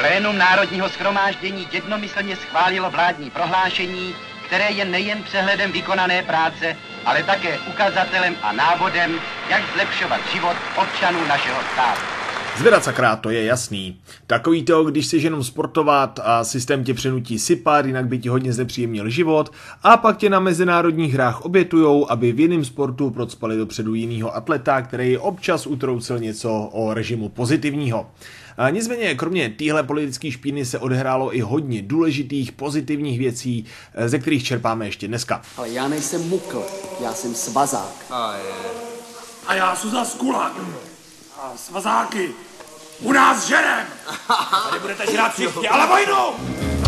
Plénum Národního schromáždění jednomyslně schválilo vládní prohlášení, které je nejen přehledem vykonané práce, ale také ukazatelem a návodem, jak zlepšovat život občanů našeho státu. Zvedat sakrát, to je jasný. Takový to, když si jenom sportovat a systém tě přenutí sypat, jinak by ti hodně znepříjemnil život a pak tě na mezinárodních hrách obětujou, aby v jiném sportu procpali dopředu jinýho atleta, který občas utroucil něco o režimu pozitivního. A nicméně, kromě téhle politické špíny se odehrálo i hodně důležitých pozitivních věcí, ze kterých čerpáme ještě dneska. Ale já nejsem mukl, já jsem svazák. A je. A já jsem za skula. A svazáky. U nás žerem. Tady budete žrát všichni, ale vojnu!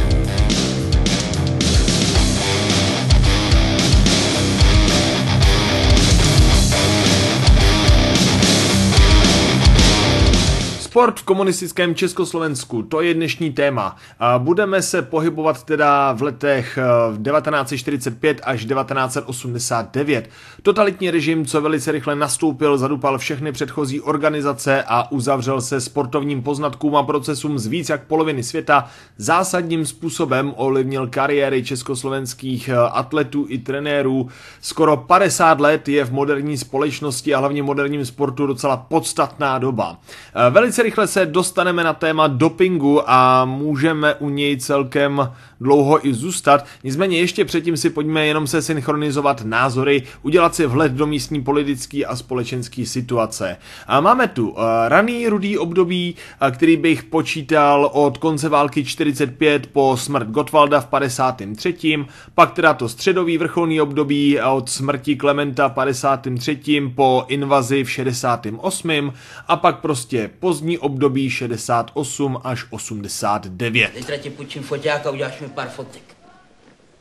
Sport v komunistickém Československu, to je dnešní téma. Budeme se pohybovat teda v letech 1945 eh, až 1989. Totalitní režim, co velice rychle nastoupil, zadupal všechny předchozí organizace a uzavřel se sportovním poznatkům a procesům z víc jak poloviny světa, zásadním způsobem ovlivnil kariéry československých eh, atletů i trenérů. Skoro 50 let je v moderní společnosti a hlavně moderním sportu docela podstatná doba. Eh, velice rychle se dostaneme na téma dopingu a můžeme u něj celkem dlouho i zůstat. Nicméně ještě předtím si pojďme jenom se synchronizovat názory, udělat si vhled do místní politické a společenské situace. A máme tu uh, raný rudý období, uh, který bych počítal od konce války 45 po smrt Gotwalda v 53. Pak teda to středový vrcholný období od smrti Klementa v 53. po invazi v 68. a pak prostě pozdní období 68 až 89. Zítra ti půjčím foťák a uděláš mi pár fotek.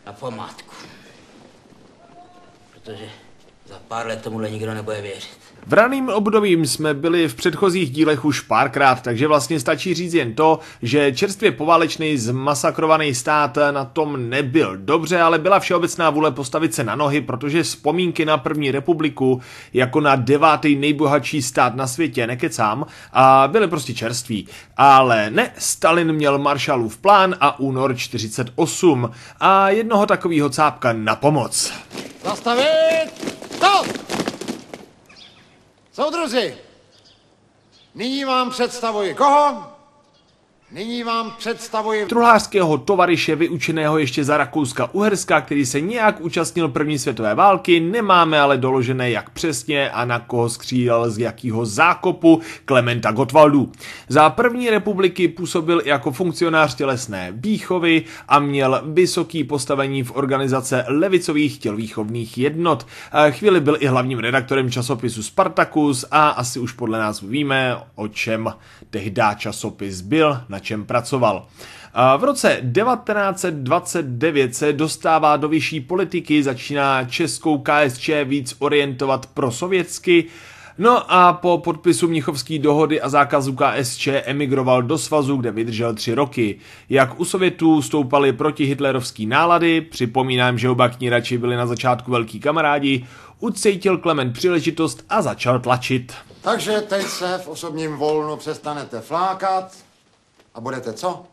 Na památku. Protože za pár let tomuhle nikdo nebude věřit. V raným obdobím jsme byli v předchozích dílech už párkrát, takže vlastně stačí říct jen to, že čerstvě poválečný zmasakrovaný stát na tom nebyl dobře, ale byla všeobecná vůle postavit se na nohy, protože vzpomínky na první republiku jako na devátý nejbohatší stát na světě nekecám a byly prostě čerství. Ale ne, Stalin měl Marshallův plán a únor 48 a jednoho takového cápka na pomoc. Zastavit! Soudruzi, nyní vám představuji koho? Nyní vám představuji... Truhlářského tovariše vyučeného ještě za Rakouska-Uherska, který se nějak účastnil první světové války, nemáme ale doložené jak přesně a na koho skřídal z jakého zákopu Klementa Gottwaldu. Za první republiky působil jako funkcionář tělesné výchovy a měl vysoký postavení v organizace levicových tělovýchovných jednot. Chvíli byl i hlavním redaktorem časopisu Spartacus a asi už podle nás víme, o čem tehdy časopis byl, na čem pracoval. V roce 1929 se dostává do vyšší politiky, začíná českou KSČ víc orientovat pro sovětsky, No a po podpisu Mnichovské dohody a zákazu KSČ emigroval do svazu, kde vydržel tři roky. Jak u Sovětů stoupaly protihitlerovský nálady, připomínám, že oba knírači byli na začátku velký kamarádi, ucítil Klement příležitost a začal tlačit. Takže teď se v osobním volnu přestanete flákat, a budete co?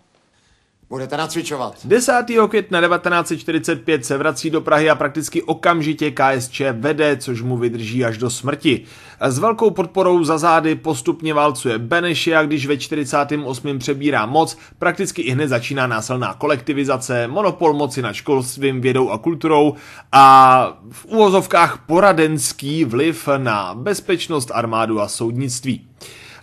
Budete nacvičovat. 10. května 1945 se vrací do Prahy a prakticky okamžitě KSČ vede, což mu vydrží až do smrti. S velkou podporou za zády postupně válcuje Beneši a když ve 48. přebírá moc, prakticky i hned začíná násilná kolektivizace, monopol moci nad školstvím, vědou a kulturou a v úvozovkách poradenský vliv na bezpečnost, armádu a soudnictví.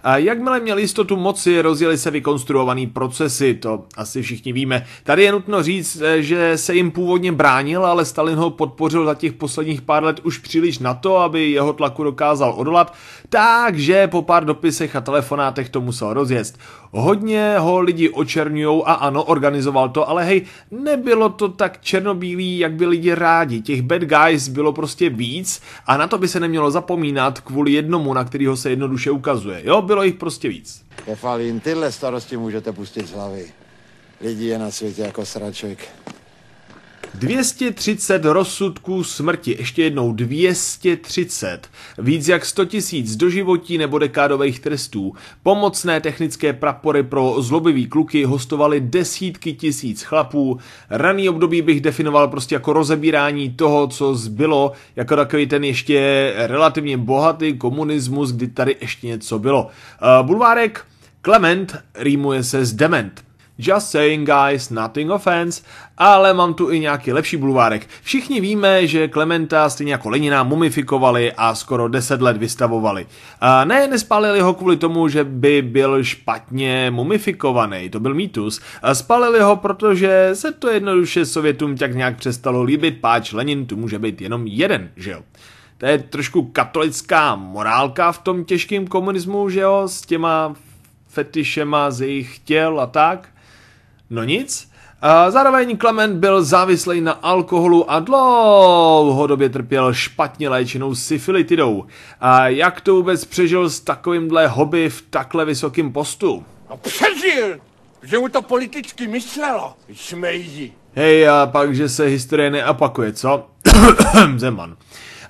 A jakmile měl jistotu moci, rozjeli se vykonstruovaný procesy, to asi všichni víme. Tady je nutno říct, eh, že se jim původně bránil, ale Stalin ho podpořil za těch posledních pár let už příliš na to, aby jeho tlaku dokázal odolat, takže po pár dopisech a telefonátech to musel rozjet. Hodně ho lidi očernujou a ano, organizoval to, ale hej, nebylo to tak černobílý, jak by lidi rádi. Těch bad guys bylo prostě víc a na to by se nemělo zapomínat kvůli jednomu, na kterého se jednoduše ukazuje. Jo, bylo jich prostě víc. Kefalín, tyhle starosti můžete pustit z hlavy. Lidi je na světě jako sraček. 230 rozsudků smrti, ještě jednou 230, víc jak 100 tisíc doživotí nebo dekádových trestů, pomocné technické prapory pro zlobivý kluky hostovaly desítky tisíc chlapů, raný období bych definoval prostě jako rozebírání toho, co zbylo, jako takový ten ještě relativně bohatý komunismus, kdy tady ještě něco bylo. Uh, bulvárek Clement rýmuje se s dement. Just saying guys, nothing offense, ale mám tu i nějaký lepší bulvárek. Všichni víme, že Klementa stejně jako Lenina mumifikovali a skoro 10 let vystavovali. A ne, nespálili ho kvůli tomu, že by byl špatně mumifikovaný, to byl mýtus. A spálili ho, protože se to jednoduše Sovětům tak nějak přestalo líbit, páč Lenin tu může být jenom jeden, že jo. To je trošku katolická morálka v tom těžkém komunismu, že jo, s těma fetišema z jejich těl a tak. No nic. A zároveň Klement byl závislý na alkoholu a dlouhodobě trpěl špatně léčenou syfilitidou. A jak to vůbec přežil s takovýmhle hobby v takhle vysokém postu? No přežil, že mu to politicky myslelo, šmejdi. Hej, a pak, že se historie neopakuje, co? Zeman.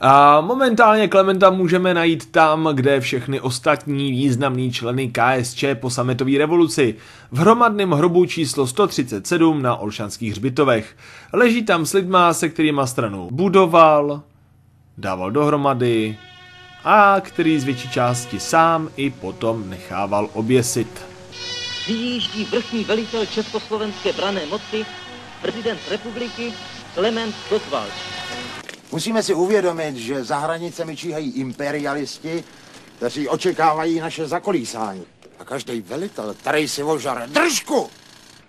A momentálně Klementa můžeme najít tam, kde všechny ostatní významní členy KSČ po sametové revoluci, v hromadném hrobu číslo 137 na Olšanských hřbitovech. Leží tam s lidma, se kterýma stranu budoval, dával dohromady a který z větší části sám i potom nechával oběsit. Vyjíždí vrchní velitel Československé brané moci, prezident republiky Klement Gottwald. Musíme si uvědomit, že za hranicemi číhají imperialisti, kteří očekávají naše zakolísání. A každý velitel, který si ožare držku,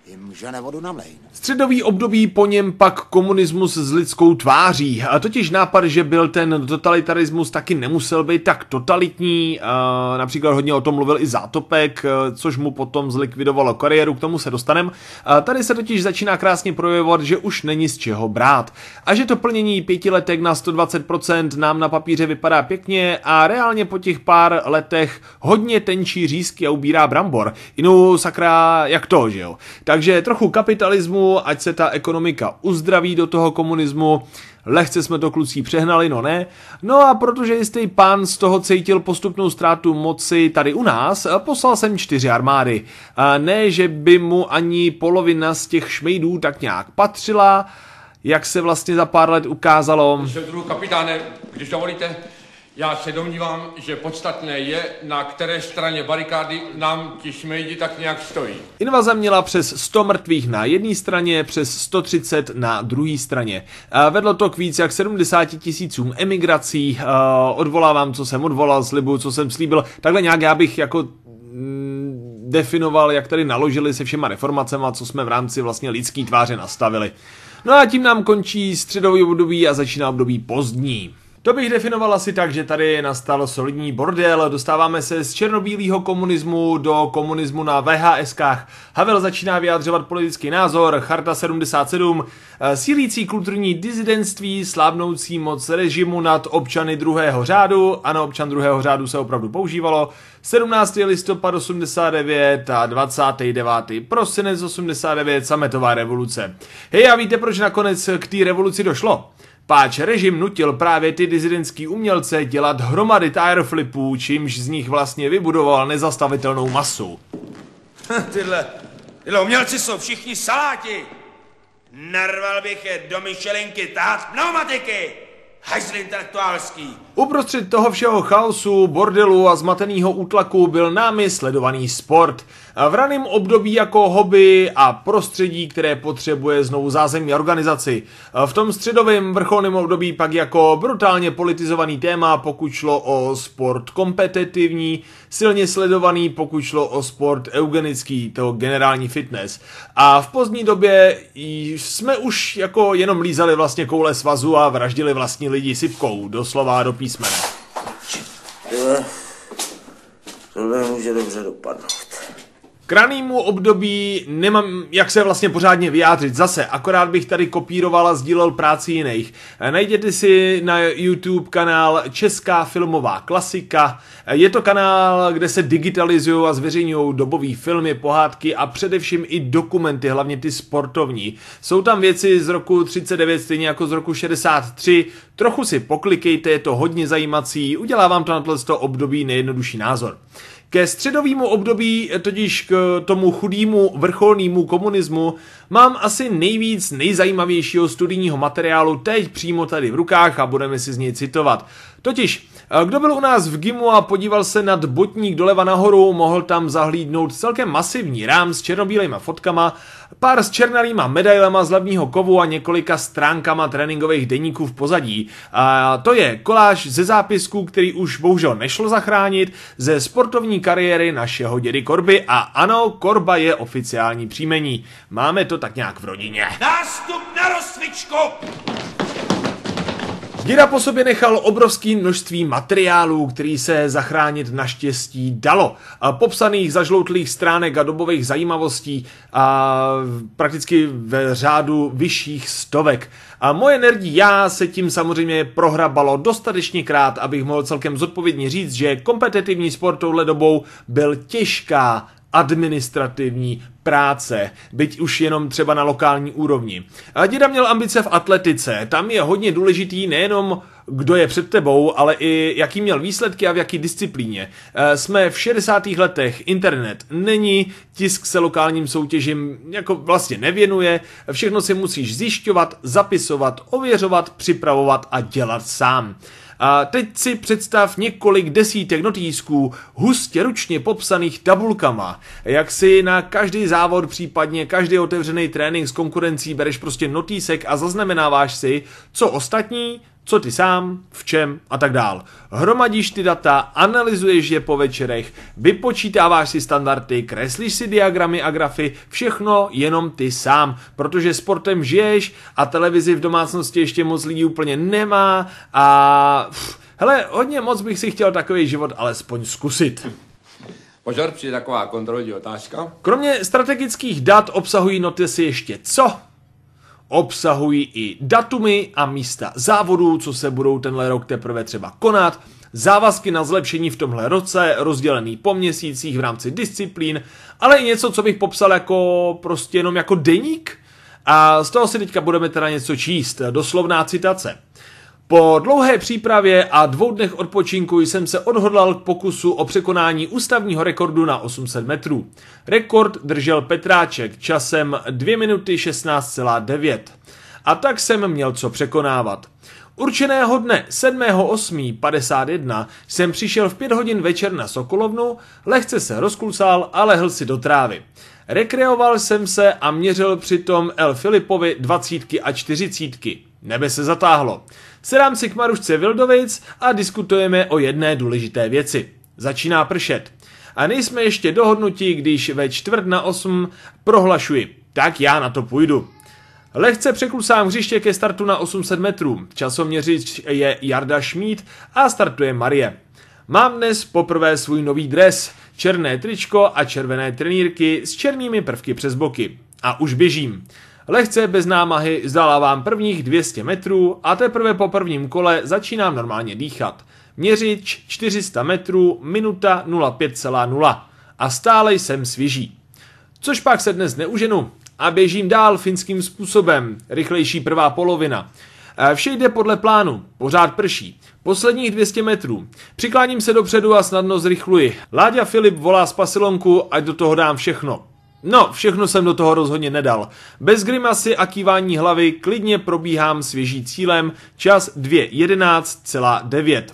jim žene vodu na mlejn. Středový období po něm pak komunismus s lidskou tváří. A totiž nápad, že byl ten totalitarismus taky nemusel být tak totalitní. Například hodně o tom mluvil i Zátopek, což mu potom zlikvidovalo kariéru, k tomu se dostanem. A tady se totiž začíná krásně projevovat, že už není z čeho brát. A že to plnění pětiletek na 120% nám na papíře vypadá pěkně a reálně po těch pár letech hodně tenčí řízky a ubírá brambor. Inu sakra, jak to, že jo? Takže trochu kapitalismu, ať se ta ekonomika uzdraví do toho komunismu, lehce jsme to kluci přehnali, no ne. No a protože jistý pán z toho cítil postupnou ztrátu moci tady u nás, poslal jsem čtyři armády. A ne, že by mu ani polovina z těch šmejdů tak nějak patřila, jak se vlastně za pár let ukázalo. Kapitáne, když dovolíte, já se domnívám, že podstatné je, na které straně barikády nám ti šmejdi tak nějak stojí. Invaze měla přes 100 mrtvých na jedné straně, přes 130 na druhé straně. A vedlo to k víc jak 70 tisícům emigrací. Odvolávám, co jsem odvolal, slibu, co jsem slíbil. Takhle nějak já bych jako mm, definoval, jak tady naložili se všema reformacema, co jsme v rámci vlastně lidský tváře nastavili. No a tím nám končí středový období a začíná období pozdní. To bych definoval asi tak, že tady nastal solidní bordel, dostáváme se z černobílého komunismu do komunismu na VHSkách. Havel začíná vyjadřovat politický názor, Charta 77, eh, sílící kulturní dizidentství, slábnoucí moc režimu nad občany druhého řádu, ano, občan druhého řádu se opravdu používalo, 17. listopad 89 a 29. prosinec 89, sametová revoluce. Hej, a víte, proč nakonec k té revoluci došlo? Páč režim nutil právě ty dizidentský umělce dělat hromady tireflipů, čímž z nich vlastně vybudoval nezastavitelnou masu. tyhle, tyhle umělci jsou všichni saláti. Narval bych je do myšelinky tát pneumatiky. Hajzl intelektuálský. Uprostřed toho všeho chaosu, bordelu a zmateného útlaku byl námi sledovaný sport. V raném období jako hobby a prostředí, které potřebuje znovu zázemí organizaci. V tom středovém vrcholném období pak jako brutálně politizovaný téma, pokud šlo o sport kompetitivní, silně sledovaný, pokud šlo o sport eugenický, toho generální fitness. A v pozdní době jsme už jako jenom lízali vlastně koule svazu a vraždili vlastní lidi sypkou, doslova do písmene. Tohle může dobře dopadnout. K ranýmu období nemám jak se vlastně pořádně vyjádřit. Zase, akorát bych tady kopíroval a sdílel práci jiných. Najděte si na YouTube kanál Česká filmová klasika. Je to kanál, kde se digitalizují a zveřejňují dobové filmy, pohádky a především i dokumenty, hlavně ty sportovní. Jsou tam věci z roku 39, stejně jako z roku 63. Trochu si poklikejte, je to hodně zajímací, udělá vám to na tohle období nejjednodušší názor. Ke středovému období, totiž k tomu chudému vrcholnému komunismu, mám asi nejvíc nejzajímavějšího studijního materiálu teď přímo tady v rukách a budeme si z něj citovat. Totiž, kdo byl u nás v GIMu a podíval se nad botník doleva nahoru, mohl tam zahlídnout celkem masivní rám s černobílejma fotkama, pár s černalýma medailema z levního kovu a několika stránkama tréninkových deníků v pozadí. A to je koláž ze zápisků, který už bohužel nešlo zachránit, ze sportovní kariéry našeho dědy Korby a ano, Korba je oficiální příjmení. Máme to tak nějak v rodině. Nástup na rozcvičku! Děda po sobě nechal obrovské množství materiálů, který se zachránit naštěstí dalo. Popsaných zažloutlých stránek a dobových zajímavostí a prakticky ve řádu vyšších stovek. A moje nerdí já se tím samozřejmě prohrabalo dostatečně krát, abych mohl celkem zodpovědně říct, že kompetitivní sport touhle dobou byl těžká administrativní práce, byť už jenom třeba na lokální úrovni. A děda měl ambice v atletice, tam je hodně důležitý nejenom kdo je před tebou, ale i jaký měl výsledky a v jaký disciplíně. E, jsme v 60. letech, internet není, tisk se lokálním soutěžím jako vlastně nevěnuje, všechno si musíš zjišťovat, zapisovat, ověřovat, připravovat a dělat sám. A teď si představ několik desítek notýsků, hustě ručně popsaných tabulkama, jak si na každý závod, případně každý otevřený trénink s konkurencí bereš prostě notýsek a zaznamenáváš si, co ostatní, co ty sám, v čem a tak dál. Hromadíš ty data, analyzuješ je po večerech, vypočítáváš si standardy, kreslíš si diagramy a grafy, všechno jenom ty sám, protože sportem žiješ a televizi v domácnosti ještě moc lidí úplně nemá a... Pff, hele, hodně moc bych si chtěl takový život alespoň zkusit. Pozor, přijde taková kontrolní otázka. Kromě strategických dat obsahují notisy ještě co? Obsahují i datumy a místa závodů, co se budou tenhle rok teprve třeba konat, závazky na zlepšení v tomhle roce, rozdělený po měsících v rámci disciplín, ale i něco, co bych popsal jako prostě jenom jako deník. A z toho si teďka budeme teda něco číst, doslovná citace. Po dlouhé přípravě a dvou dnech odpočinku jsem se odhodlal k pokusu o překonání ústavního rekordu na 800 metrů. Rekord držel Petráček časem 2 minuty 16,9. A tak jsem měl co překonávat. Určeného dne 7.8.51 jsem přišel v 5 hodin večer na Sokolovnu, lehce se rozklusal a lehl si do trávy. Rekreoval jsem se a měřil přitom El Filipovi dvacítky a čtyřicítky. Nebe se zatáhlo. Sedám si k Marušce Vildovic a diskutujeme o jedné důležité věci. Začíná pršet. A nejsme ještě dohodnutí, když ve čtvrt na osm prohlašuji. Tak já na to půjdu. Lehce překlusám hřiště ke startu na 800 metrů. Časoměřič je Jarda Šmíd a startuje Marie. Mám dnes poprvé svůj nový dres, černé tričko a červené trenýrky s černými prvky přes boky. A už běžím. Lehce bez námahy zdálávám prvních 200 metrů a teprve po prvním kole začínám normálně dýchat. Měřič 400 metrů, minuta 05,0 a stále jsem svěží. Což pak se dnes neuženu a běžím dál finským způsobem, rychlejší prvá polovina. Vše jde podle plánu, pořád prší. Posledních 200 metrů. Přikláním se dopředu a snadno zrychluji. Láďa Filip volá z pasilonku, ať do toho dám všechno. No, všechno jsem do toho rozhodně nedal. Bez grimasy a kývání hlavy klidně probíhám svěží cílem čas 2.11,9.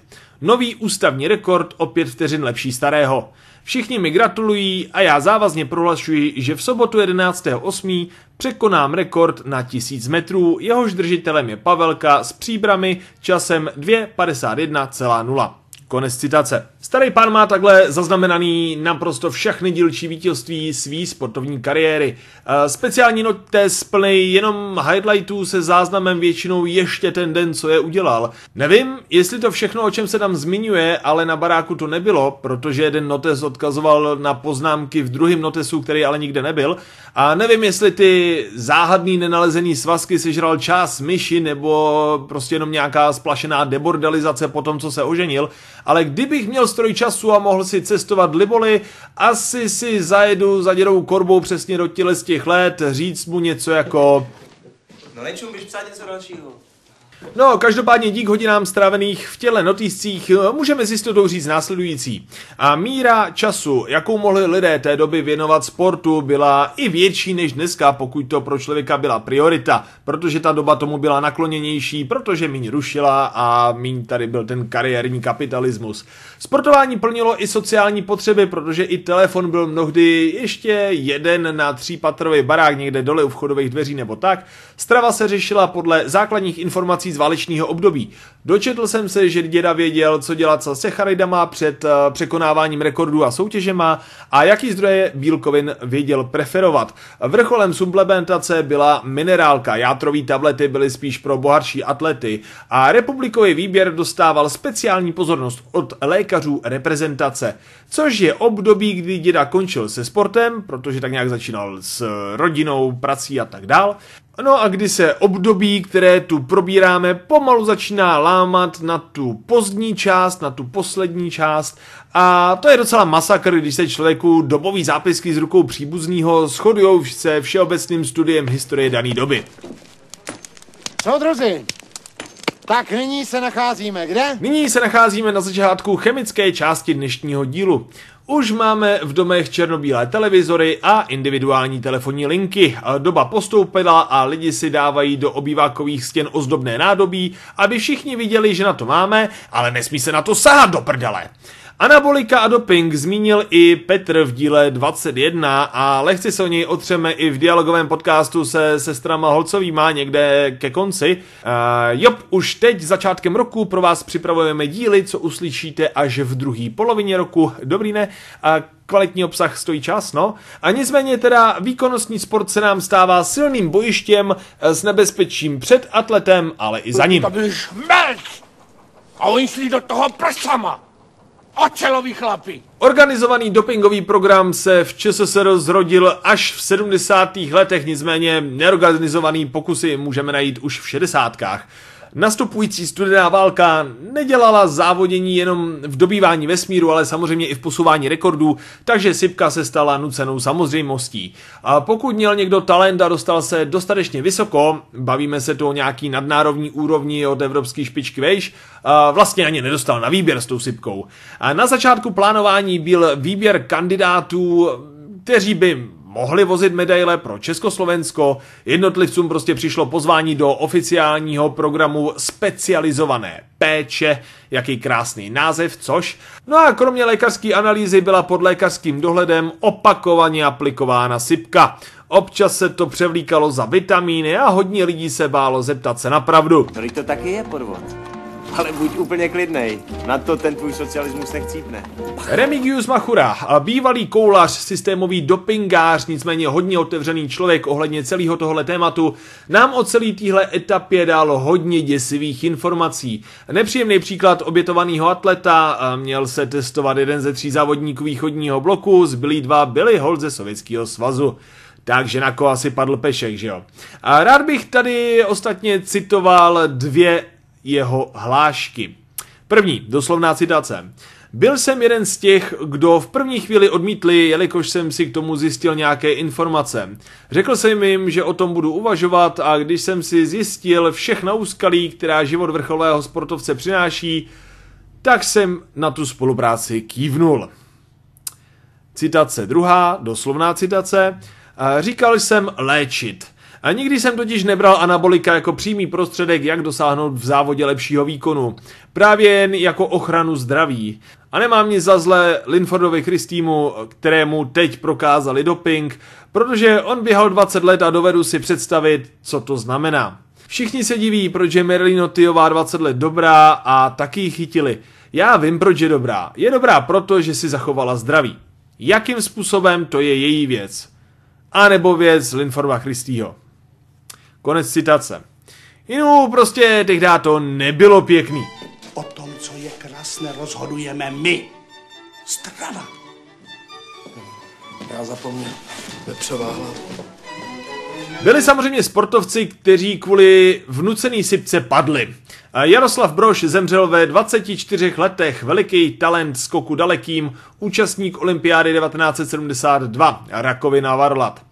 Nový ústavní rekord o 5 vteřin lepší starého. Všichni mi gratulují a já závazně prohlašuji, že v sobotu 11.8. překonám rekord na 1000 metrů, jehož držitelem je Pavelka s příbrami časem 2.51,0. Konec citace. Starý pán má takhle zaznamenaný naprosto všechny dílčí vítězství své sportovní kariéry. Eh, speciální notes plný jenom highlightů se záznamem většinou ještě ten den, co je udělal. Nevím, jestli to všechno, o čem se tam zmiňuje, ale na baráku to nebylo, protože jeden notes odkazoval na poznámky v druhém notesu, který ale nikde nebyl. A nevím, jestli ty záhadný nenalezený svazky sežral čas myši nebo prostě jenom nějaká splašená debordalizace po tom, co se oženil, ale kdybych měl stroj času a mohl si cestovat liboli, asi si zajedu za dědou korbou přesně do těle z těch let, říct mu něco jako... No nečum, běž psát něco dalšího. No, každopádně dík hodinám strávených v těle notýscích můžeme s jistotou říct následující. A míra času, jakou mohli lidé té doby věnovat sportu, byla i větší než dneska, pokud to pro člověka byla priorita, protože ta doba tomu byla nakloněnější, protože míň rušila a míň tady byl ten kariérní kapitalismus. Sportování plnilo i sociální potřeby, protože i telefon byl mnohdy ještě jeden na třípatrový barák někde dole u vchodových dveří nebo tak. Strava se řešila podle základních informací z válečného období. Dočetl jsem se, že děda věděl, co dělat se sacharidama před uh, překonáváním rekordů a soutěžema a jaký zdroje bílkovin věděl preferovat. Vrcholem suplementace byla minerálka, játrový tablety byly spíš pro bohatší atlety a republikový výběr dostával speciální pozornost od lékařů reprezentace, což je období, kdy děda končil se sportem, protože tak nějak začínal s rodinou, prací a tak dál. No a kdy se období, které tu probíráme, pomalu začíná lámat na tu pozdní část, na tu poslední část a to je docela masakr, když se člověku dobový zápisky z rukou příbuzného shodujou se všeobecným studiem historie dané doby. Soudruzi, tak nyní se nacházíme kde? Nyní se nacházíme na začátku chemické části dnešního dílu. Už máme v domech černobílé televizory a individuální telefonní linky. Doba postoupila a lidi si dávají do obývákových stěn ozdobné nádobí, aby všichni viděli, že na to máme, ale nesmí se na to sahat do prdele. Anabolika a doping zmínil i Petr v díle 21 a lehce se o něj otřeme i v dialogovém podcastu se sestrama Holcovýma někde ke konci. Uh, jop, už teď začátkem roku pro vás připravujeme díly, co uslyšíte až v druhé polovině roku. Dobrý ne? A kvalitní obsah stojí čas, no. A nicméně teda výkonnostní sport se nám stává silným bojištěm s nebezpečím před atletem, ale i za ním. To byl šmelc! A oni šli do toho prsama! Očelový chlapi! Organizovaný dopingový program se v ČSSR zrodil až v 70. letech, nicméně neorganizovaný pokusy můžeme najít už v 60. Nastupující studená válka nedělala závodění jenom v dobývání vesmíru, ale samozřejmě i v posouvání rekordů, takže sypka se stala nucenou samozřejmostí. A pokud měl někdo talent a dostal se dostatečně vysoko, bavíme se to o nějaký nadnárodní úrovni od evropské špičky vejš, vlastně ani nedostal na výběr s tou sypkou. A na začátku plánování byl výběr kandidátů, kteří by mohli vozit medaile pro Československo. Jednotlivcům prostě přišlo pozvání do oficiálního programu specializované péče, jaký krásný název, což. No a kromě lékařské analýzy byla pod lékařským dohledem opakovaně aplikována sypka. Občas se to převlíkalo za vitamíny a hodně lidí se bálo zeptat se na pravdu. No to taky je podvod. Ale buď úplně klidnej, na to ten tvůj socialismus nechcípne. Remigius Machura, bývalý koulař, systémový dopingář, nicméně hodně otevřený člověk ohledně celého tohle tématu, nám o celé téhle etapě dal hodně děsivých informací. Nepříjemný příklad obětovaného atleta, měl se testovat jeden ze tří závodníků východního bloku, zbylí dva byli hold ze Sovětského svazu. Takže na koho asi padl pešek, že jo? A rád bych tady ostatně citoval dvě jeho hlášky. První, doslovná citace. Byl jsem jeden z těch, kdo v první chvíli odmítli, jelikož jsem si k tomu zjistil nějaké informace. Řekl jsem jim, že o tom budu uvažovat a když jsem si zjistil všechna úskalí, která život vrcholového sportovce přináší, tak jsem na tu spolupráci kývnul. Citace druhá, doslovná citace. Říkal jsem léčit. A nikdy jsem totiž nebral anabolika jako přímý prostředek, jak dosáhnout v závodě lepšího výkonu. Právě jen jako ochranu zdraví. A nemám nic za zlé Linfordovi Christýmu, kterému teď prokázali doping, protože on běhal 20 let a dovedu si představit, co to znamená. Všichni se diví, proč je Merlino Tyová 20 let dobrá a taky ji chytili. Já vím, proč je dobrá. Je dobrá proto, že si zachovala zdraví. Jakým způsobem, to je její věc. A nebo věc Linforma Christýho. Konec citace. Jinou prostě tehdy to nebylo pěkný. O tom, co je krásné, rozhodujeme my. Strana. Já zapomněl. Vepřová. Byli samozřejmě sportovci, kteří kvůli vnucený sypce padli. Jaroslav Broš zemřel ve 24 letech, veliký talent skoku dalekým, účastník olympiády 1972, rakovina varlat.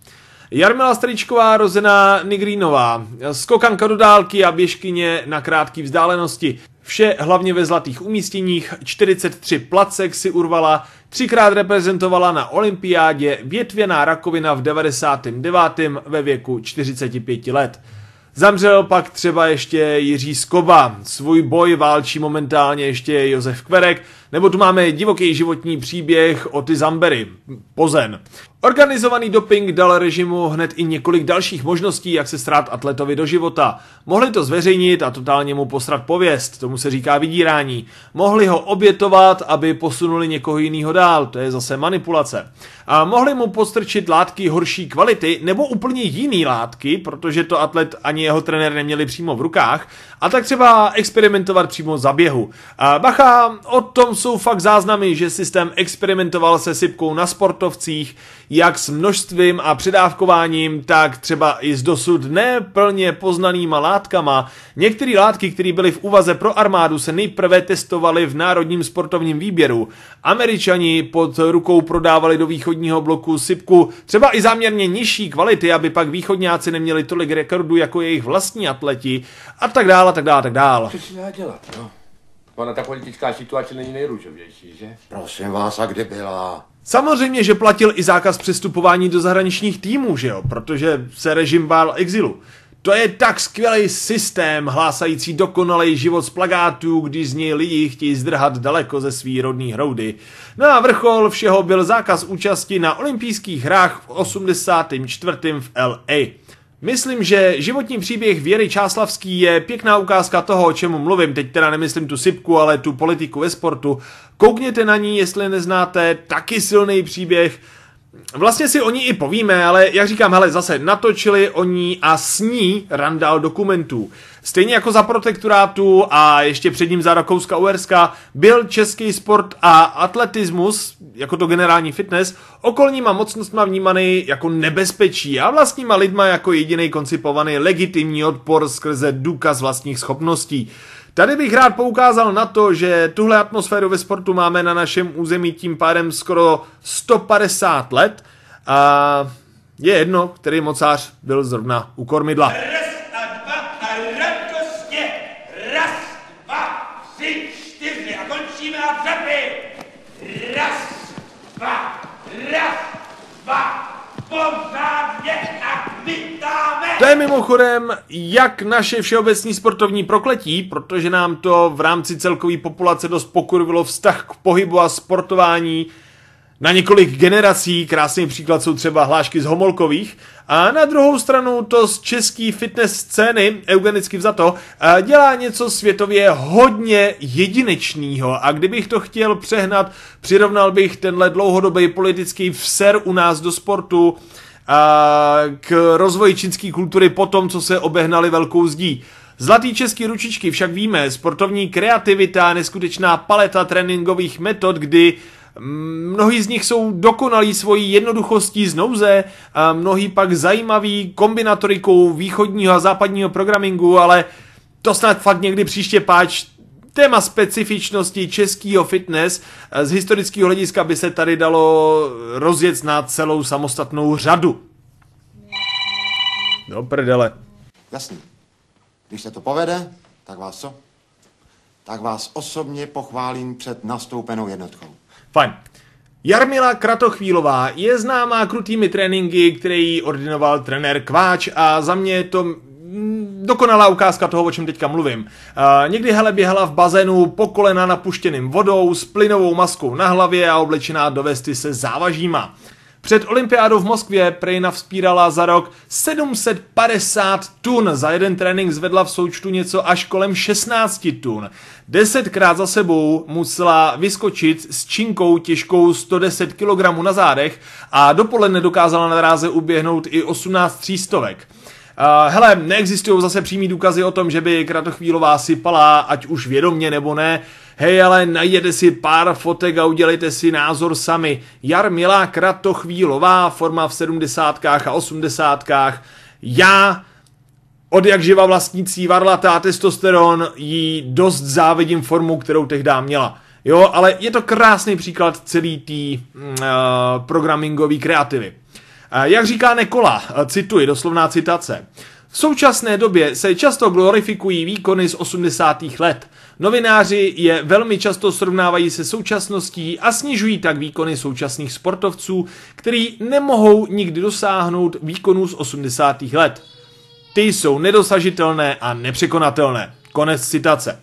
Jarmila Stričková, rozená Nigrínová, skokanka do dálky a běžkyně na krátké vzdálenosti. Vše hlavně ve zlatých umístěních, 43 placek si urvala, třikrát reprezentovala na olympiádě, větvěná rakovina v 99. ve věku 45 let. Zamřel pak třeba ještě Jiří Skoba, svůj boj válčí momentálně ještě Josef Kverek, nebo tu máme divoký životní příběh Oty Zambery, Pozen. Organizovaný doping dal režimu hned i několik dalších možností, jak se strát atletovi do života. Mohli to zveřejnit a totálně mu posrat pověst, tomu se říká vydírání. Mohli ho obětovat, aby posunuli někoho jiného dál, to je zase manipulace. A mohli mu postrčit látky horší kvality nebo úplně jiný látky, protože to atlet ani jeho trenér neměli přímo v rukách, a tak třeba experimentovat přímo za běhu. A bacha, o tom jsou fakt záznamy, že systém experimentoval se sypkou na sportovcích, jak s množstvím a předávkováním, tak třeba i s dosud neplně poznanýma látkama. Některé látky, které byly v úvaze pro armádu, se nejprve testovaly v národním sportovním výběru. Američani pod rukou prodávali do východního bloku sypku třeba i záměrně nižší kvality, aby pak východňáci neměli tolik rekordů jako jejich vlastní atleti a tak dále, a tak dále, tak dále. Dá dělat, no? Ona ta politická situace není nejrůžovější, že? Prosím vás, a kde byla? Samozřejmě, že platil i zákaz přestupování do zahraničních týmů, že jo, protože se režim bál exilu. To je tak skvělý systém, hlásající dokonalý život z plagátů, když z něj lidi chtějí zdrhat daleko ze svý rodný hroudy. No a vrchol všeho byl zákaz účasti na olympijských hrách v 84. v LA. Myslím, že životní příběh Věry Čáslavský je pěkná ukázka toho, o čemu mluvím. Teď teda nemyslím tu sypku, ale tu politiku ve sportu. Koukněte na ní, jestli neznáte, taky silný příběh. Vlastně si o ní i povíme, ale jak říkám, hele, zase natočili o ní a s ní randál dokumentů. Stejně jako za protektorátu a ještě před ním za Rakouska Uerska byl český sport a atletismus, jako to generální fitness, okolníma mocnostma vnímaný jako nebezpečí a vlastníma lidma jako jediný koncipovaný legitimní odpor skrze důkaz vlastních schopností. Tady bych rád poukázal na to, že tuhle atmosféru ve sportu máme na našem území tím pádem skoro 150 let a je jedno, který mocář byl zrovna u kormidla. Raz a dva a radostně. Raz, dva, tři, čtyři a končíme a dřepy. Raz, dva, raz, dva, pořádně a vytáme. To je mimochodem jak naše všeobecní sportovní prokletí, protože nám to v rámci celkové populace dost pokurvilo vztah k pohybu a sportování na několik generací, krásný příklad jsou třeba hlášky z Homolkových, a na druhou stranu to z český fitness scény, eugenicky vzato, eh, dělá něco světově hodně jedinečného a kdybych to chtěl přehnat, přirovnal bych tenhle dlouhodobý politický vser u nás do sportu a k rozvoji čínské kultury po tom, co se obehnali velkou zdí. Zlatý český ručičky však víme, sportovní kreativita, neskutečná paleta tréninkových metod, kdy Mnohí z nich jsou dokonalí svojí jednoduchostí z nouze, a pak zajímaví kombinatorikou východního a západního programingu, ale to snad fakt někdy příště páč. Téma specifičnosti českého fitness z historického hlediska by se tady dalo rozjet na celou samostatnou řadu. Do prdele. Jasný. Když se to povede, tak vás co? Tak vás osobně pochválím před nastoupenou jednotkou. Fajn. Jarmila Kratochvílová je známá krutými tréninky, který jí ordinoval trenér Kváč a za mě je to mm, dokonalá ukázka toho, o čem teďka mluvím. A někdy hele běhala v bazénu po kolena napuštěným vodou s plynovou maskou na hlavě a oblečená do vesty se závažíma. Před olympiádou v Moskvě Prejna vzpírala za rok 750 tun. Za jeden trénink zvedla v součtu něco až kolem 16 tun. Desetkrát za sebou musela vyskočit s činkou těžkou 110 kg na zádech a dopoledne dokázala na dráze uběhnout i 18 třístovek. Uh, hele, neexistují zase přímý důkazy o tom, že by Kratochvílová sypala, ať už vědomně nebo ne. Hej, ale najděte si pár fotek a udělejte si názor sami. Jarmila Kratochvílová, forma v 70. a 80. Já od jak živa vlastnící varlatá testosteron jí dost závidím formu, kterou tehdy měla. Jo, ale je to krásný příklad celý té uh, programmingové kreativy. Jak říká Nekola, cituji, doslovná citace. V současné době se často glorifikují výkony z 80. let. Novináři je velmi často srovnávají se současností a snižují tak výkony současných sportovců, který nemohou nikdy dosáhnout výkonů z 80. let. Ty jsou nedosažitelné a nepřekonatelné. Konec citace.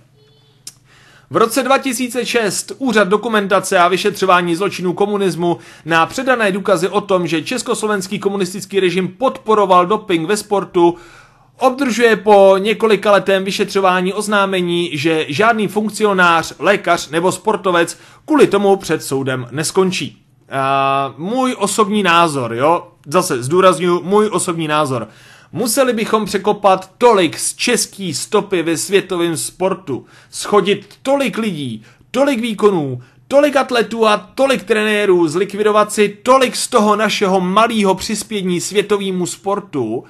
V roce 2006 Úřad dokumentace a vyšetřování zločinů komunismu na předané důkazy o tom, že československý komunistický režim podporoval doping ve sportu, obdržuje po několika letém vyšetřování oznámení, že žádný funkcionář, lékař nebo sportovec kvůli tomu před soudem neskončí. Uh, můj osobní názor, jo, zase zdůraznuju, můj osobní názor. Museli bychom překopat tolik z český stopy ve světovém sportu, schodit tolik lidí, tolik výkonů, tolik atletů a tolik trenérů, zlikvidovat si tolik z toho našeho malého přispění světovému sportu,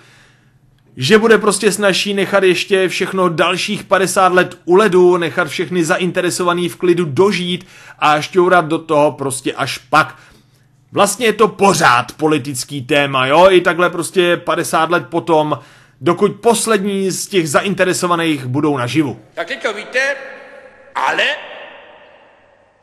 že bude prostě snažší nechat ještě všechno dalších 50 let u ledu, nechat všechny zainteresovaný v klidu dožít a šťourat do toho prostě až pak. Vlastně je to pořád politický téma, jo, i takhle prostě 50 let potom, dokud poslední z těch zainteresovaných budou naživu. Tak teď to víte, ale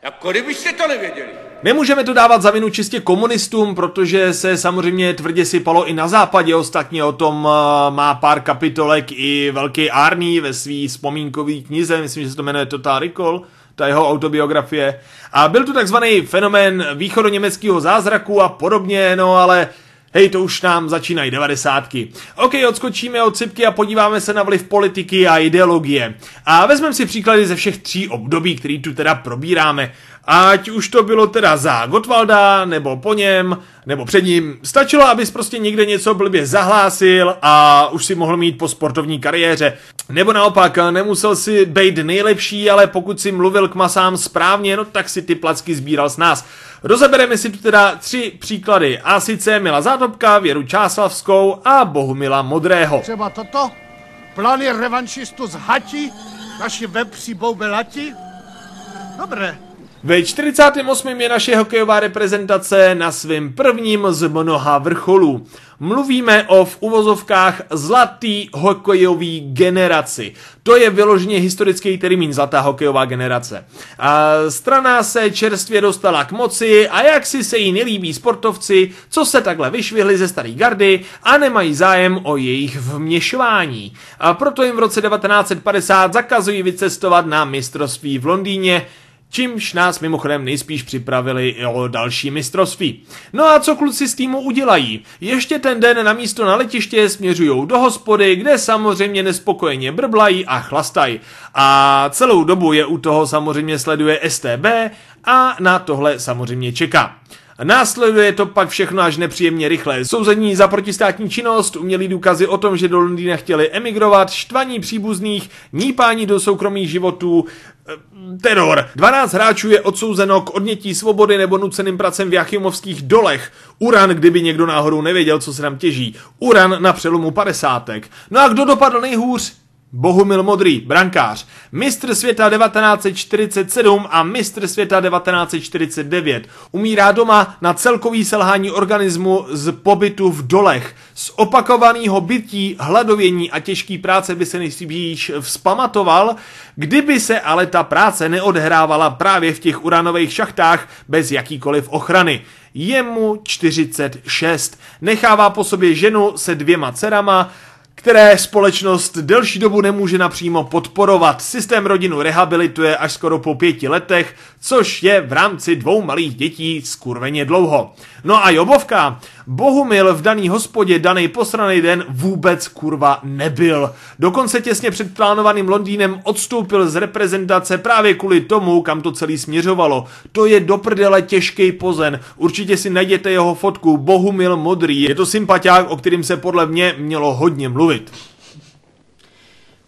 jako kdybyste to nevěděli. Nemůžeme to dávat za vinu čistě komunistům, protože se samozřejmě tvrdě sypalo i na západě. Ostatně o tom eh, má pár kapitolek i velký Arný ve svý vzpomínkový knize, myslím, že se to jmenuje Total Recall ta jeho autobiografie. A byl tu takzvaný fenomén východoněmeckého zázraku a podobně, no ale hej, to už nám začínají devadesátky. OK, odskočíme od sypky a podíváme se na vliv politiky a ideologie. A vezmeme si příklady ze všech tří období, který tu teda probíráme. Ať už to bylo teda za Gotwalda, nebo po něm, nebo před ním. Stačilo, abys prostě někde něco blbě zahlásil a už si mohl mít po sportovní kariéře. Nebo naopak, nemusel si být nejlepší, ale pokud si mluvil k masám správně, no tak si ty placky sbíral s nás. Rozebereme si tu teda tři příklady. A sice Mila Zátopka, Věru Čáslavskou a Bohumila Modrého. Třeba toto? Plány revanšistu z Hati? Naši vepři boubelati? Dobré, ve 48. je naše hokejová reprezentace na svém prvním z mnoha vrcholů. Mluvíme o v uvozovkách zlatý hokejový generaci. To je vyloženě historický termín zlatá hokejová generace. A strana se čerstvě dostala k moci a jak si se jí nelíbí sportovci, co se takhle vyšvihli ze starý gardy a nemají zájem o jejich vměšování. A proto jim v roce 1950 zakazují vycestovat na mistrovství v Londýně, čímž nás mimochodem nejspíš připravili o další mistrovství. No a co kluci z týmu udělají? Ještě ten den na místo na letiště směřují do hospody, kde samozřejmě nespokojeně brblají a chlastají. A celou dobu je u toho samozřejmě sleduje STB a na tohle samozřejmě čeká. Následuje to pak všechno až nepříjemně rychle. Souzení za protistátní činnost, umělý důkazy o tom, že do Londýna chtěli emigrovat, štvaní příbuzných, nípání do soukromých životů, eh, teror. 12 hráčů je odsouzeno k odnětí svobody nebo nuceným pracem v Jachimovských dolech. Uran, kdyby někdo náhodou nevěděl, co se tam těží. Uran na přelomu padesátek. No a kdo dopadl nejhůř? Bohumil Modrý, brankář, mistr světa 1947 a mistr světa 1949. Umírá doma na celkový selhání organismu z pobytu v dolech. Z opakovaného bytí, hladovění a těžký práce by se nejspíš vzpamatoval, kdyby se ale ta práce neodhrávala právě v těch uranových šachtách bez jakýkoliv ochrany. Je mu 46. Nechává po sobě ženu se dvěma dcerama, které společnost delší dobu nemůže napřímo podporovat. Systém rodinu rehabilituje až skoro po pěti letech, což je v rámci dvou malých dětí skurveně dlouho. No a Jobovka, Bohumil v daný hospodě daný posraný den vůbec kurva nebyl. Dokonce těsně před plánovaným Londýnem odstoupil z reprezentace právě kvůli tomu, kam to celý směřovalo. To je do prdele těžký pozen. Určitě si najděte jeho fotku Bohumil Modrý. Je to sympatiák, o kterým se podle mě mělo hodně mluvit.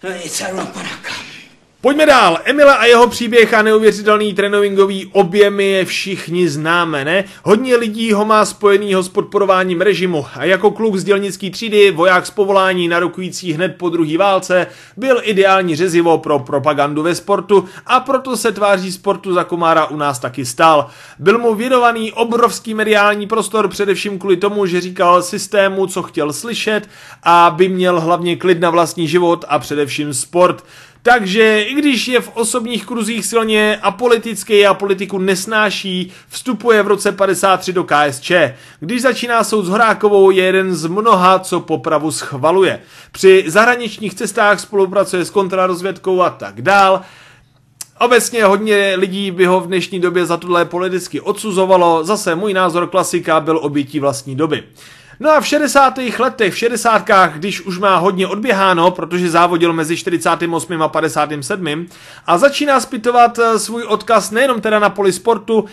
No nic, panáka. Pojďme dál. Emila a jeho příběh a neuvěřitelný trénovinkový objemy je všichni známe, ne? Hodně lidí ho má spojenýho s podporováním režimu a jako kluk z dělnický třídy, voják z povolání narukující hned po druhé válce, byl ideální řezivo pro propagandu ve sportu a proto se tváří sportu za komára u nás taky stál. Byl mu věnovaný obrovský mediální prostor především kvůli tomu, že říkal systému, co chtěl slyšet a by měl hlavně klid na vlastní život a především sport. Takže i když je v osobních kruzích silně a politický a politiku nesnáší, vstupuje v roce 53 do KSČ. Když začíná soud s Horákovou, je jeden z mnoha, co popravu schvaluje. Při zahraničních cestách spolupracuje s kontrarozvědkou a tak dál. Obecně hodně lidí by ho v dnešní době za tohle politicky odsuzovalo, zase můj názor klasika byl obětí vlastní doby. No a v 60. letech, v 60. když už má hodně odběháno, protože závodil mezi 48. a 57. a začíná zpytovat eh, svůj odkaz nejenom teda na poli sportu,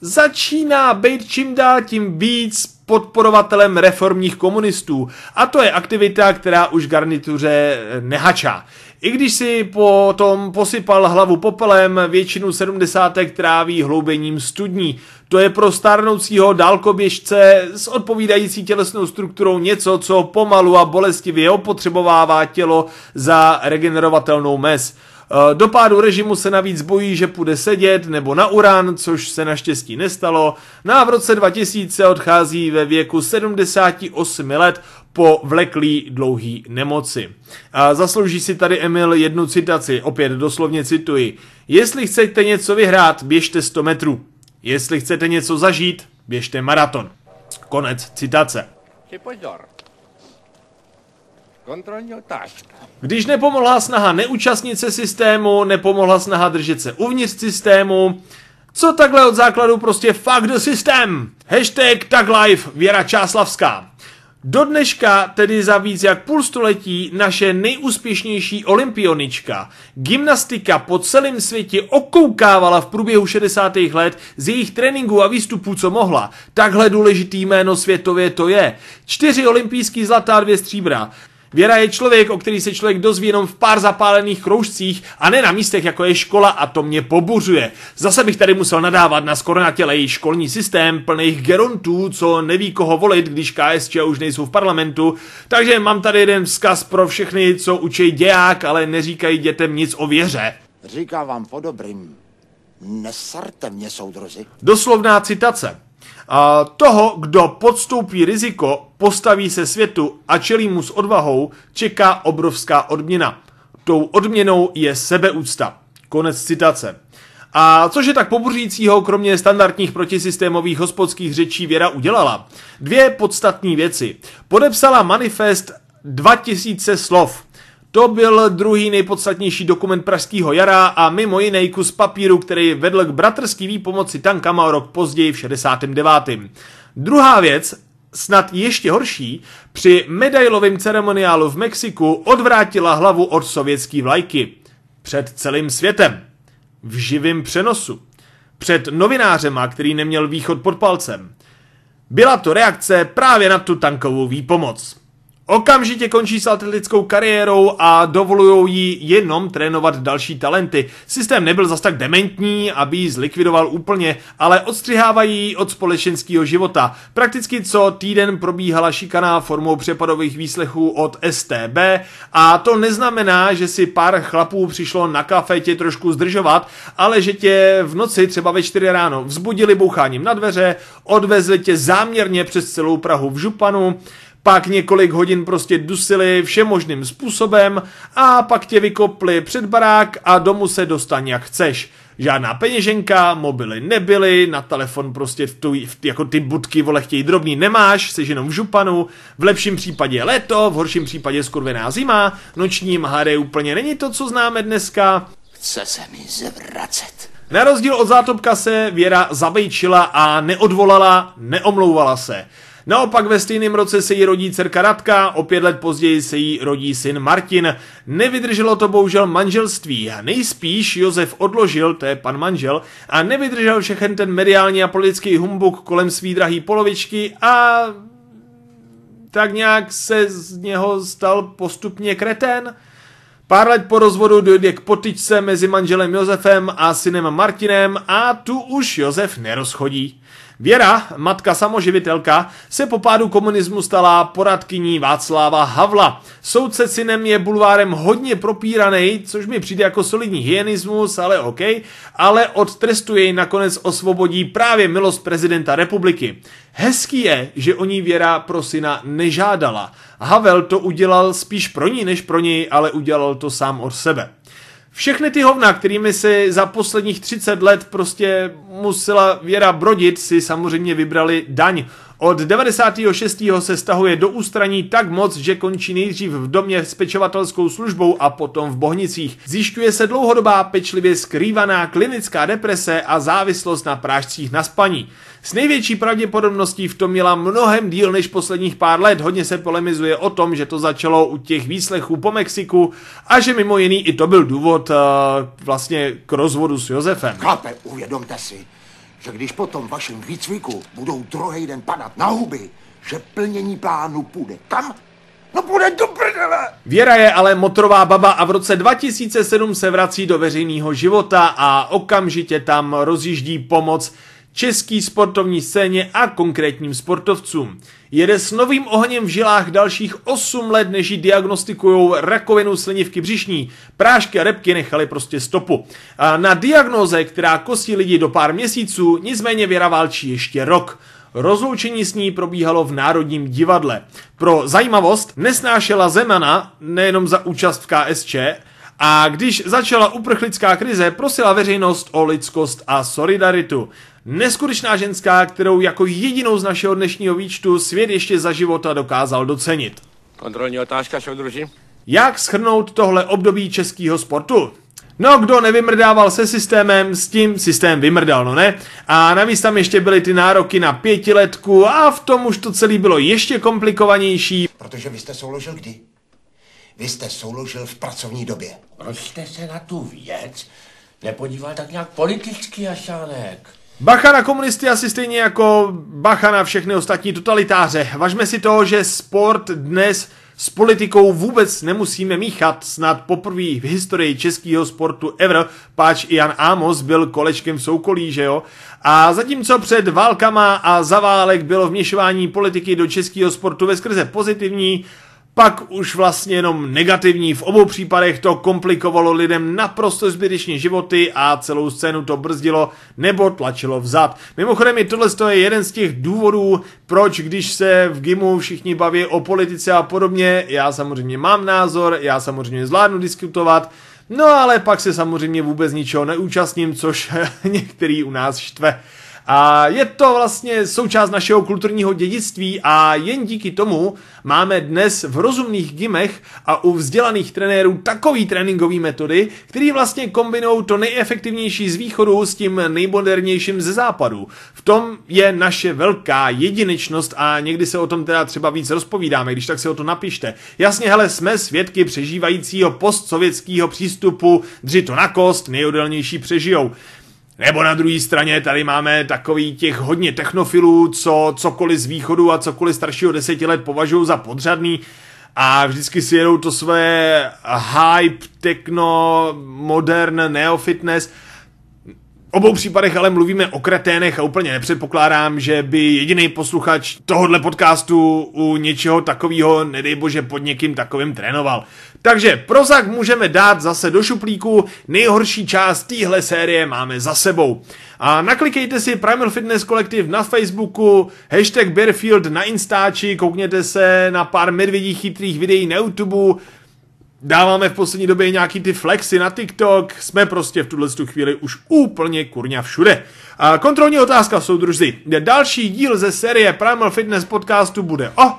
začíná být čím dál tím víc podporovatelem reformních komunistů. A to je aktivita, která už garnituře eh, nehačá. I když si potom posypal hlavu popelem, většinu sedmdesátek tráví hloubením studní. To je pro stárnoucího dálkoběžce s odpovídající tělesnou strukturou něco, co pomalu a bolestivě opotřebovává tělo za regenerovatelnou mez. Eh, do pádu režimu se navíc bojí, že půjde sedět nebo na uran, což se naštěstí nestalo. No a v roce 2000 odchází ve věku 78 let po vleklý dlouhý nemoci. A zaslouží si tady Emil jednu citaci, opět doslovně cituji. Jestli chcete něco vyhrát, běžte 100 metrů. Jestli chcete něco zažít, běžte maraton. Konec citace. pozor. Kontrolní otázka. Když nepomohla snaha neúčastnit se systému, nepomohla snaha držet se uvnitř systému, co takhle od základu prostě fuck the system. Hashtag taglife Věra Čáslavská. Do dneška, tedy za víc jak půl století, naše nejúspěšnější olympionička, gymnastika po celém světě okoukávala v průběhu 60. let z jejich tréninků a výstupů, co mohla. Takhle důležitý jméno světově to je. Čtyři olympijský zlatá, dvě stříbra. Věra je člověk, o který se člověk dozví jenom v pár zapálených kroužcích a ne na místech, jako je škola a to mě pobuřuje. Zase bych tady musel nadávat na skoro na těle její školní systém plných gerontů, co neví koho volit, když KSČ už nejsou v parlamentu. Takže mám tady jeden vzkaz pro všechny, co učí děják, ale neříkají dětem nic o věře. Říká vám po dobrým, nesarte mě, soudrozi. Doslovná citace. A toho, kdo podstoupí riziko, postaví se světu a čelí mu s odvahou, čeká obrovská odměna. Tou odměnou je sebeúcta. Konec citace. A což je tak pobuřícího, kromě standardních protisystémových hospodských řečí Věra udělala? Dvě podstatní věci. Podepsala manifest 2000 slov. To byl druhý nejpodstatnější dokument Pražského jara a mimo jiný kus papíru, který vedl k bratrský výpomoci tankama rok později v 69. Druhá věc, snad ještě horší, při medailovém ceremoniálu v Mexiku odvrátila hlavu od sovětské vlajky. Před celým světem. V živém přenosu. Před novinářema, který neměl východ pod palcem. Byla to reakce právě na tu tankovou výpomoc. Okamžitě končí s atletickou kariérou a dovolují jí jenom trénovat další talenty. Systém nebyl zas tak dementní, aby ji zlikvidoval úplně, ale odstřihávají od společenského života. Prakticky co týden probíhala šikaná formou přepadových výslechů od STB a to neznamená, že si pár chlapů přišlo na kafe tě trošku zdržovat, ale že tě v noci třeba ve 4 ráno vzbudili boucháním na dveře, odvezli tě záměrně přes celou Prahu v županu, pak několik hodin prostě dusili všemožným způsobem a pak tě vykopli před barák a domů se dostaň jak chceš. Žádná peněženka, mobily nebyly, na telefon prostě v tu, v, jako ty budky vole chtějí drobný nemáš, jsi jenom v županu, v lepším případě léto, v horším případě skurvená zima, noční mhary úplně není to, co známe dneska. Chce se mi zvracet. Na rozdíl od zátopka se Věra zabejčila a neodvolala, neomlouvala se. Naopak ve stejném roce se jí rodí dcerka Radka, o pět let později se jí rodí syn Martin. Nevydrželo to bohužel manželství. Nejspíš Josef odložil, to je pan manžel, a nevydržel všechen ten mediální a politický humbuk kolem svý drahý polovičky a tak nějak se z něho stal postupně kretén. Pár let po rozvodu dojde k potyčce mezi manželem Josefem a synem Martinem a tu už Josef nerozchodí. Věra, matka samoživitelka, se po pádu komunismu stala poradkyní Václava Havla. Soudce synem je bulvárem hodně propíraný, což mi přijde jako solidní hyenismus, ale OK, ale od trestu jej nakonec osvobodí právě milost prezidenta republiky. Hezký je, že o ní Věra pro syna nežádala. Havel to udělal spíš pro ní než pro něj, ale udělal to sám od sebe. Všechny ty hovna, kterými si za posledních 30 let prostě musela Věra brodit, si samozřejmě vybrali daň. Od 96. se stahuje do ústraní tak moc, že končí nejdřív v domě s pečovatelskou službou a potom v Bohnicích. Zjišťuje se dlouhodobá pečlivě skrývaná klinická deprese a závislost na prášcích na spaní. S největší pravděpodobností v tom měla mnohem díl než posledních pár let. Hodně se polemizuje o tom, že to začalo u těch výslechů po Mexiku a že mimo jiný i to byl důvod uh, vlastně k rozvodu s Josefem. Chlape, uvědomte si, že když po tom vašem výcviku budou druhý den padat na huby, že plnění plánu půjde kam? No půjde do prdele! Věra je ale motorová baba a v roce 2007 se vrací do veřejného života a okamžitě tam rozjíždí pomoc český sportovní scéně a konkrétním sportovcům. Jede s novým ohněm v žilách dalších 8 let, než ji diagnostikujou rakovinu slinivky břišní. Prášky a repky nechali prostě stopu. A na diagnoze, která kostí lidi do pár měsíců, nicméně Věra válčí ještě rok. Rozloučení s ní probíhalo v Národním divadle. Pro zajímavost nesnášela Zemana nejenom za účast v KSČ, a když začala uprchlická krize, prosila veřejnost o lidskost a solidaritu. Neskutečná ženská, kterou jako jedinou z našeho dnešního výčtu svět ještě za života dokázal docenit. Kontrolní otázka, soudruži. Jak schrnout tohle období českého sportu? No, kdo nevymrdával se systémem, s tím systém vymrdal, no ne? A navíc tam ještě byly ty nároky na pětiletku a v tom už to celé bylo ještě komplikovanější. Protože vy jste souložil kdy? Vy jste souložil v pracovní době. Proč jste se na tu věc nepodíval tak nějak politicky, Jašánek? Bacha na komunisty asi stejně jako bacha na všechny ostatní totalitáře. Važme si toho, že sport dnes s politikou vůbec nemusíme míchat. Snad poprvé v historii českého sportu ever, páč Jan Amos byl kolečkem v soukolí, že jo? A zatímco před válkama a za válek bylo vměšování politiky do českého sportu ve skrze pozitivní, pak už vlastně jenom negativní. V obou případech to komplikovalo lidem naprosto zbytečně životy a celou scénu to brzdilo nebo tlačilo vzad. Mimochodem i tohle je jeden z těch důvodů, proč když se v GIMu všichni baví o politice a podobně, já samozřejmě mám názor, já samozřejmě zvládnu diskutovat, no ale pak se samozřejmě vůbec ničeho neúčastním, což některý u nás štve. A je to vlastně součást našeho kulturního dědictví a jen díky tomu máme dnes v rozumných gimech a u vzdělaných trenérů takový tréninkový metody, který vlastně kombinují to nejefektivnější z východu s tím nejmodernějším ze západu. V tom je naše velká jedinečnost a někdy se o tom teda třeba víc rozpovídáme, když tak si o to napište. Jasně, hele, jsme svědky přežívajícího postsovětského přístupu, dři to na kost, nejodelnější přežijou. Nebo na druhé straně tady máme takový těch hodně technofilů, co cokoliv z východu a cokoliv staršího deseti let považují za podřadný a vždycky si jedou to své hype, techno, modern, neofitness obou případech ale mluvíme o kreténech a úplně nepředpokládám, že by jediný posluchač tohohle podcastu u něčeho takového, nedej bože, pod někým takovým trénoval. Takže prozak můžeme dát zase do šuplíku, nejhorší část téhle série máme za sebou. A naklikejte si Primal Fitness Collective na Facebooku, hashtag Bearfield na Instači, koukněte se na pár medvědích chytrých videí na YouTube, dáváme v poslední době nějaký ty flexy na TikTok, jsme prostě v tuhle chvíli už úplně kurňa všude. A kontrolní otázka, soudruzi. Další díl ze série Primal Fitness podcastu bude o...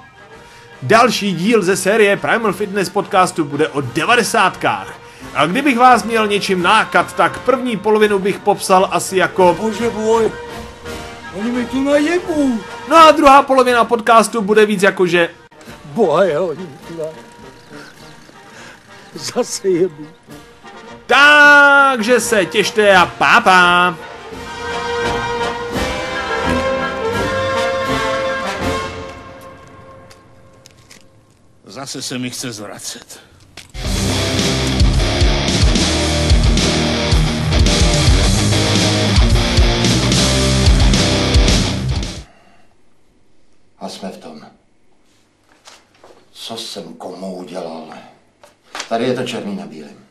Další díl ze série Primal Fitness podcastu bude o devadesátkách. A kdybych vás měl něčím nákat, tak první polovinu bych popsal asi jako... Bože boj, oni mi tu najebu. No a druhá polovina podcastu bude víc jako, že... Boje, oni mi tu na... Zase jebu. Takže se těšte a pápa. Zase se mi chce zvracet. A jsme v tom. Co jsem komu udělal? Tady je to černý na bílém.